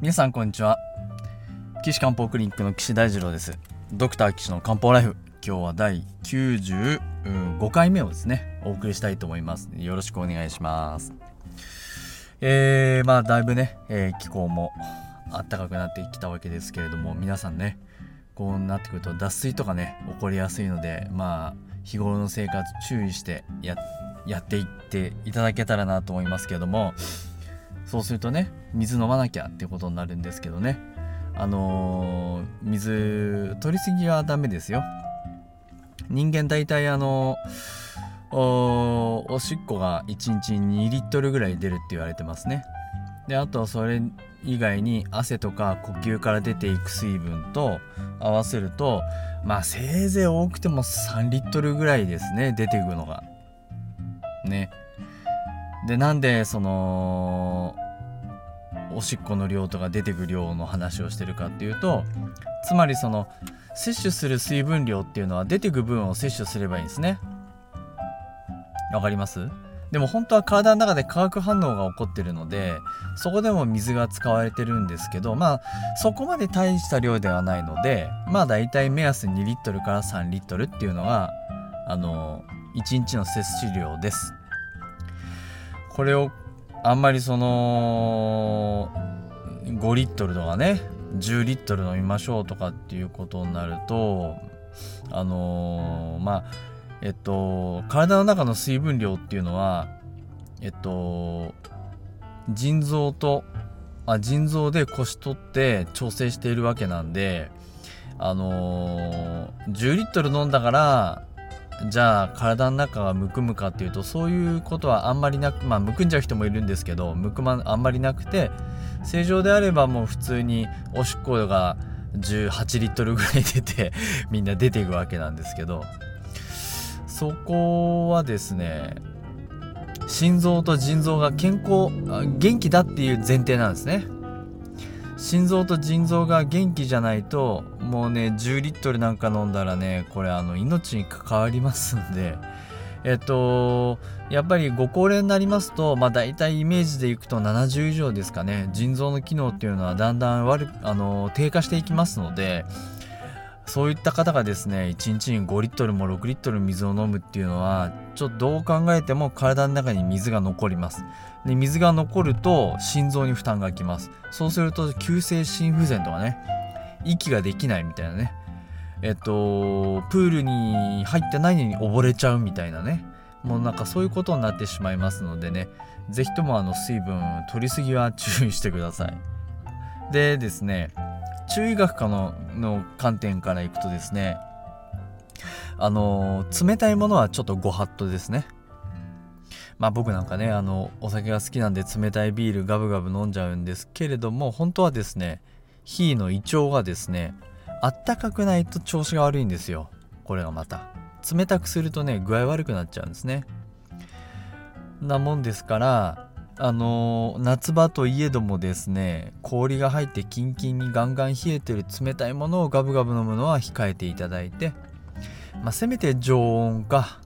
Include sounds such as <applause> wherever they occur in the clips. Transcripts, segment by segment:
皆さんこんにちは。岸漢方クリニックの岸大二郎です。ドクター岸の漢方ライフ。今日は第95回目をですねお送りしたいと思います。よろしくお願いします。えー、まあだいぶね、えー、気候も暖かくなってきたわけですけれども皆さんねこうなってくると脱水とかね起こりやすいのでまあ日頃の生活注意してやっていっていただけたらなと思いますけれどもそうするとね水飲まなきゃってことになるんですけどね。あのー、水取りすぎはダメですよ。人間大体あのおおしっこが1日2リットルぐらい出るって言われてますね。であとそれ以外に汗とか呼吸から出ていく水分と合わせるとまあせいぜい多くても3リットルぐらいですね出ていくのが。ね。でなんでそのおしっこの量とか出てく量の話をしてるかっていうとつまりその摂取する水分量っていうのは出てく分を摂取すればいいんですね。わかります？でも本当は体の中で化学反応が起こってるのでそこでも水が使われてるんですけどまあそこまで大した量ではないのでまあ大体目安2リットルから3リットルっていうのがあの1日の摂取量です。これをあんまりその5リットルとかね10リットル飲みましょうとかっていうことになるとあのー、まあえっと体の中の水分量っていうのはえっと腎臓とあ腎臓で腰取って調整しているわけなんであのー、10リットル飲んだからじゃあ体の中がむくむかっていうとそういうことはあんまりなくまあむくんじゃう人もいるんですけどむくまあんまりなくて正常であればもう普通におしっこが18リットルぐらい出て <laughs> みんな出ていくわけなんですけどそこはですね心臓と腎臓が健康元気だっていう前提なんですね。心臓と腎臓が元気じゃないともうね10リットルなんか飲んだらねこれあの命に関わりますんで。<laughs> えっとやっぱりご高齢になりますとまあ大体イメージでいくと70以上ですかね。腎臓の機能っていうのはだんだん悪あの低下していきますのでそういった方がですね1日に5リットルも6リットル水を飲むっていうのはちょっとどう考えても体の中に水が残ります。で水が残ると心臓に負担がきます。そうすると急性心不全とかね息ができないみたいなね。えっとプールに入ってないのに溺れちゃうみたいなね。もうなんかそういうことになってしまいますのでね是非ともあの水分取りすぎは注意してください。でですね中医学科のの観点からいくとですねあの冷たいものはちょっとご法度ですね。まあ僕なんかねあのお酒が好きなんで冷たいビールガブガブ飲んじゃうんですけれども本当はですね火の胃腸がですねあったかくないと調子が悪いんですよ。これがまた。冷たくするとね具合悪くなっちゃうんですね。なもんですからあの夏場といえどもですね氷が入ってキンキンにガンガン冷えてる冷たいものをガブガブ飲むのは控えていただいて、まあ、せめて常温か、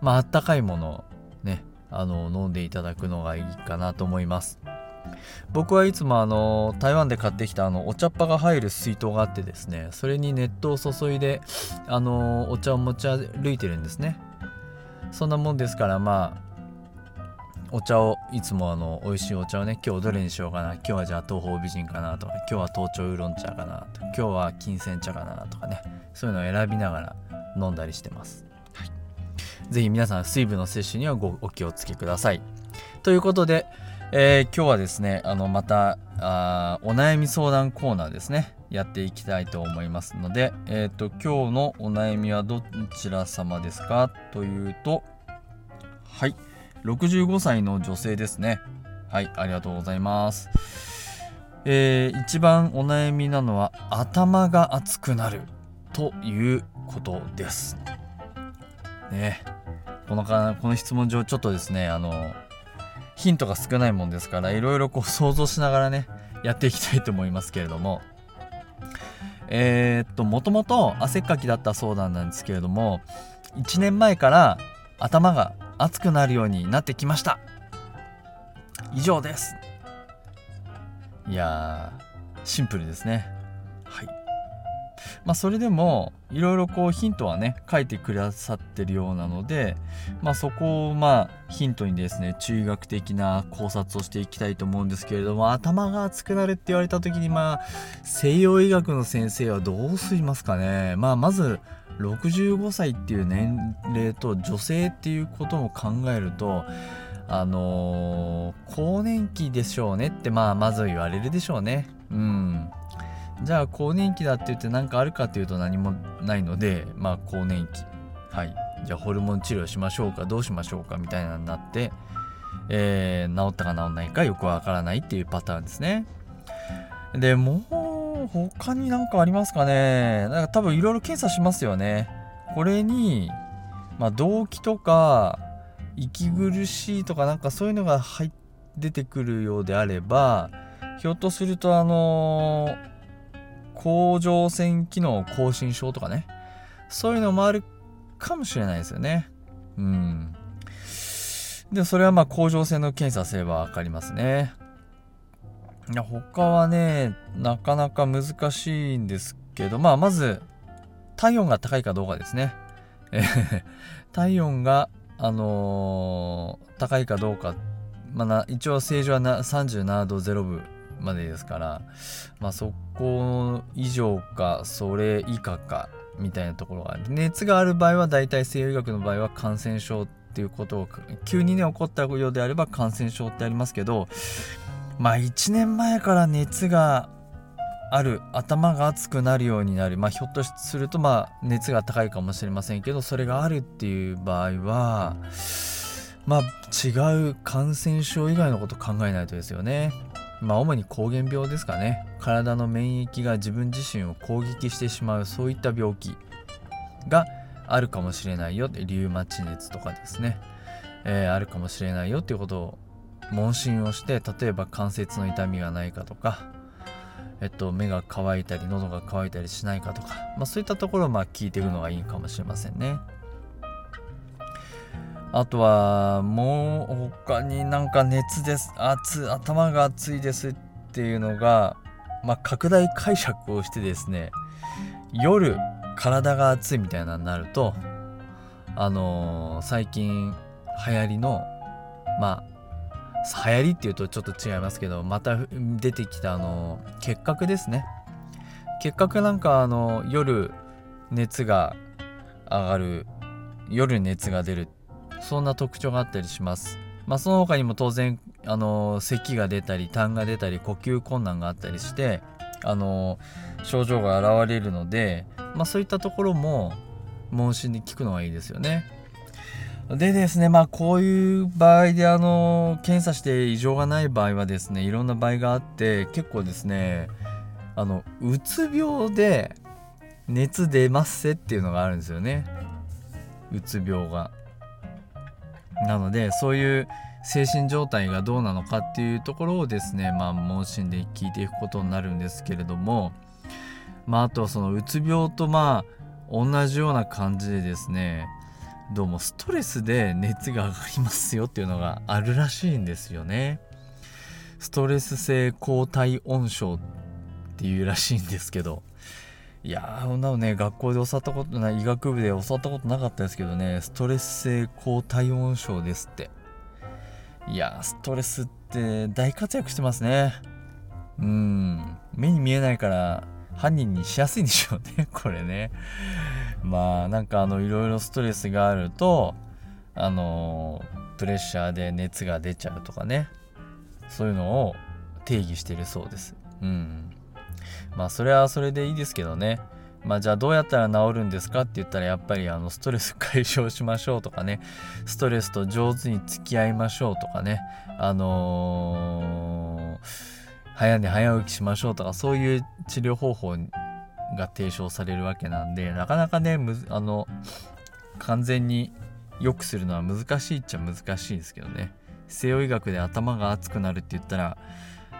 まあったかいものあの飲んでいただくのがいいかなと思います。僕はいつもあの台湾で買ってきたあのお茶っ葉が入る水筒があってですねそれに熱湯を注いであのお茶を持ち歩いてるんですね。そんなもんですからまあお茶をいつもあの美味しいお茶をね今日どれにしようかな今日はじゃあ東方美人かなとか今日は東京ウーロン茶かなと今日は金銭茶かなとかねそういうのを選びながら飲んだりしてます、ぜひ皆さん水分の摂取にはごお気をつけください。ということで、えー、今日はですねあのまたあお悩み相談コーナーですねやっていきたいと思いますので、えっ、ー、と今日のお悩みはどちら様ですか？というとはい65歳の女性ですね。はいありがとうございます。えー、一番お悩みなのは頭が熱くなるということです。ね。このかこの質問上ちょっとですねあのヒントが少ないもんですからいろいろこう想像しながらねやっていきたいと思いますけれども。えー、っともともと汗っかきだった相談なんですけれども1年前から頭が熱くなるようになってきました。以上です。いやシンプルですね。まあそれでもいろいろこうヒントはね書いてくださってるようなのでまあそこをまあヒントにですね中学的な考察をしていきたいと思うんですけれども頭が熱くなるって言われた時にまあ西洋医学の先生はどうしますかね。まあまず65歳っていう年齢と女性っていうことも考えるとあのー、更年期でしょうねってまあまず言われるでしょうね。うん。じゃあ更年期だって言って何かあるかっていうと何もないのでまあ更年期。はい。じゃあホルモン治療しましょうかどうしましょうかみたいなになって、えー、治ったか治んないかよくわからないっていうパターンですね。でもう他になんかありますかね。なんか多分いろいろ検査しますよね。これに、まあ、動機とか、息苦しいとかなんかそういうのが入出てくるようであれば、ひょっとするとあのー、甲状腺機能亢進症とかね、そういうのもあるかもしれないですよね。うん。で、それはまあ甲状腺の検査すればわかりますね。いや他はねなかなか難しいんですけどまあまず体温が高いかどうかですね体温があのー、高いかどうか、まあ、一応正常はな37度0分までですから、まあ、そこ以上かそれ以下かみたいなところが熱がある場合は大体西洋医学の場合は感染症っていうことを急にね起こったようであれば感染症ってありますけどまあ1年前から熱がある頭が熱くなるようになるまあひょっとするとまあ熱が高いかもしれませんけどそれがあるっていう場合はまあ違う感染症以外のこと考えないとですよね。まあ主に膠原病ですかね体の免疫が自分自身を攻撃してしまうそういった病気があるかもしれないよリウマチ熱とかですね、えー、あるかもしれないよっていうことを問診をして例えば関節の痛みがないかとか、えっと、目が乾いたり喉が渇いたりしないかとか、まあ、そういったところをまあ聞いていくのがいいかもしれませんね。あとはもう他になんか熱です熱頭が熱いですっていうのが、まあ、拡大解釈をしてですね夜体が熱いみたいなのになるとあのー、最近流行りのまあ流行りっていうとちょっと違いますけどまた出てきたあの結核ですね。結核なんかあの夜熱が上がる夜熱が出るそんな特徴があったりしますまあその他にも当然あの咳が出たり痰が出たり呼吸困難があったりしてあの症状が現れるのでまあそういったところも問診に効くのがいいですよねでですね、まあこういう場合であの検査して異常がない場合はですね、いろんな場合があって結構ですね、あのうつ病で熱出ますせっていうのがあるんですよね。うつ病が。なのでそういう精神状態がどうなのかっていうところをですね、まあ問診で聞いていくことになるんですけれども、まああとはそのうつ病とまあ同じような感じでですね、どうもストレスで熱が上がりますよっていうのがあるらしいんですよね。ストレス性高体温症っていうらしいんですけどいやーそんなのね学校で教わったことない医学部で教わったことなかったですけどねストレス性高体温症ですって。いやーストレスって大活躍してますね。うん。目に見えないから犯人にしやすいんでしょうね <laughs> これね。まあなんかあのいろいろストレスがあるとあのプレッシャーで熱が出ちゃうとかね。そういうのを定義してるそうです。うん。まあそれはそれでいいですけどね。まあじゃあどうやったら治るんですかって言ったらやっぱりあのストレス解消しましょうとかね。ストレスと上手に付き合いましょうとかね。あのー早寝早起きしましょうとかそういう治療方法が提唱されるわけなんでなかなかねむあの完全に良くするのは難しいっちゃ難しいですけどね。西洋医学で頭が熱くなるって言ったら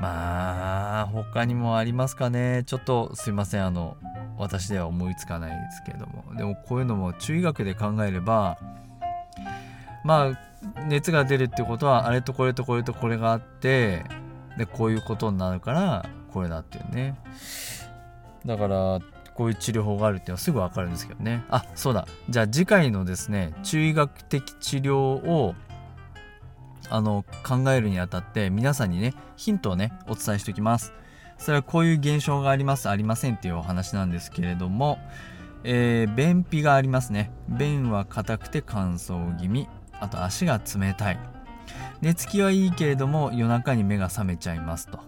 まあ他にもありますかね。ちょっとすいません。あの私では思いつかないですけども。でもこういうのも中医学で考えればまあ熱が出るってことはあれとこれとこれとこれがあってでこういうことになるからこれだっていうね。だからこういう治療法があるっていうのはすぐ分かるんですけどね。あそうだ。じゃあ次回のですね中医学的治療をあの考えるにあたって皆さんにねヒントをねお伝えしておきます。それはこういう現象がありますありませんっていうお話なんですけれども、えー、便秘がありますね。便は硬くて乾燥気味。あと足が冷たい。寝つきはいいけれども夜中に目が覚めちゃいますと、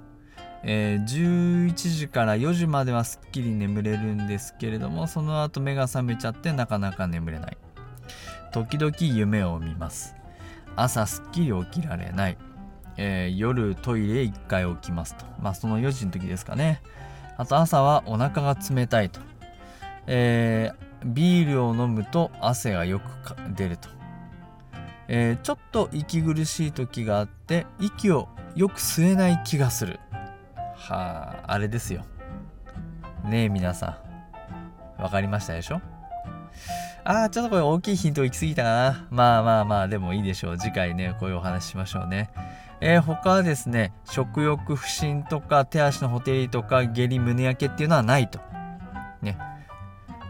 えー、11時から4時まではすっきり眠れるんですけれどもその後目が覚めちゃってなかなか眠れない。時々夢を見ます。朝すっきり起きられない、えー、夜トイレ1回起きますと。まあその4時の時ですかね。あと朝はお腹が冷たいと、えー、ビールを飲むと汗がよく出ると。えー、ちょっと息苦しい時があって息をよく吸えない気がする。はああれですよ。ねえ皆さん。分かりましたでしょ？ああちょっとこれ大きいヒント行き過ぎたかな。まあまあまあでもいいでしょう。次回ねこういうお話しましょうね。えー、他はですね食欲不振とか手足のほてりとか下痢胸焼けっていうのはないと。ね。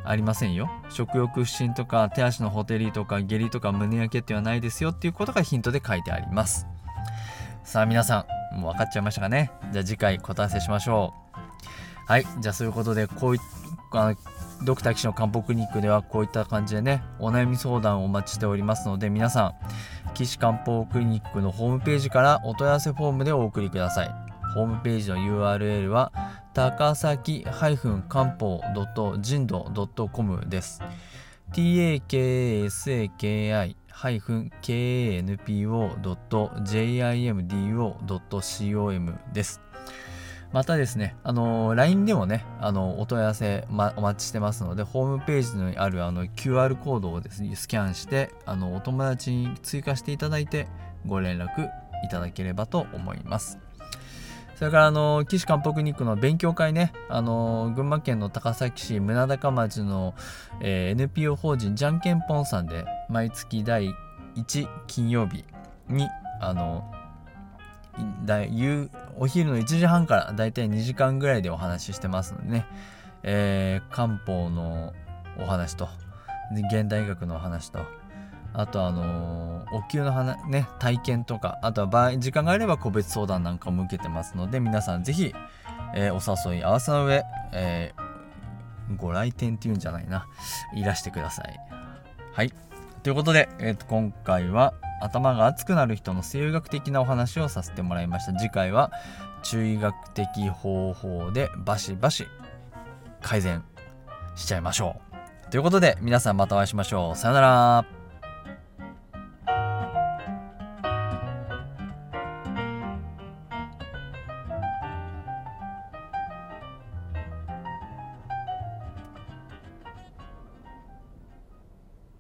ありませんよ。食欲不振とか手足のほてりとか下痢とか胸焼けっていうのはないですよっていうことがヒントで書いてあります。さあ皆さんもう分かっちゃいましたかね？じゃあ次回答え合わせしましょう。はい。じゃあそういうことでこういったドクター騎士の漢方クリニックではこういった感じでねお悩み相談をお待ちしておりますので皆さん騎士漢方クリニックのホームページからお問い合わせフォームでお送りくださいホームページの URL は高崎漢方人道 .com です。takasaki-kanpo.jimdo.com です。またですね、あの LINE でもね、あのお問い合わせ、ま、お待ちしてますので、ホームページにあるあの QR コードをですね、スキャンして、あのお友達に追加していただいて、ご連絡いただければと思います。それからあの岸漢方クニックの勉強会ねあの群馬県の高崎市宗高町の、えー、NPO 法人じゃんけんぽんさんで毎月第1金曜日にあの夕お昼の1時半からだいたい2時間ぐらいでお話ししてますのでね、えー、漢方のお話と現代医学のお話と。あとあのー、お灸の話ね体験とかあとは場合時間があれば個別相談なんかも受けてますので皆さんぜひ、えー、お誘い合わせの上、えー、ご来店っていうんじゃないな。いらしてください。はい。ということで、えーと、今回は頭が熱くなる人の生理学的なお話をさせてもらいました。次回は中医学的方法でバシバシ改善しちゃいましょう。ということで皆さんまたお会いしましょう。さよなら。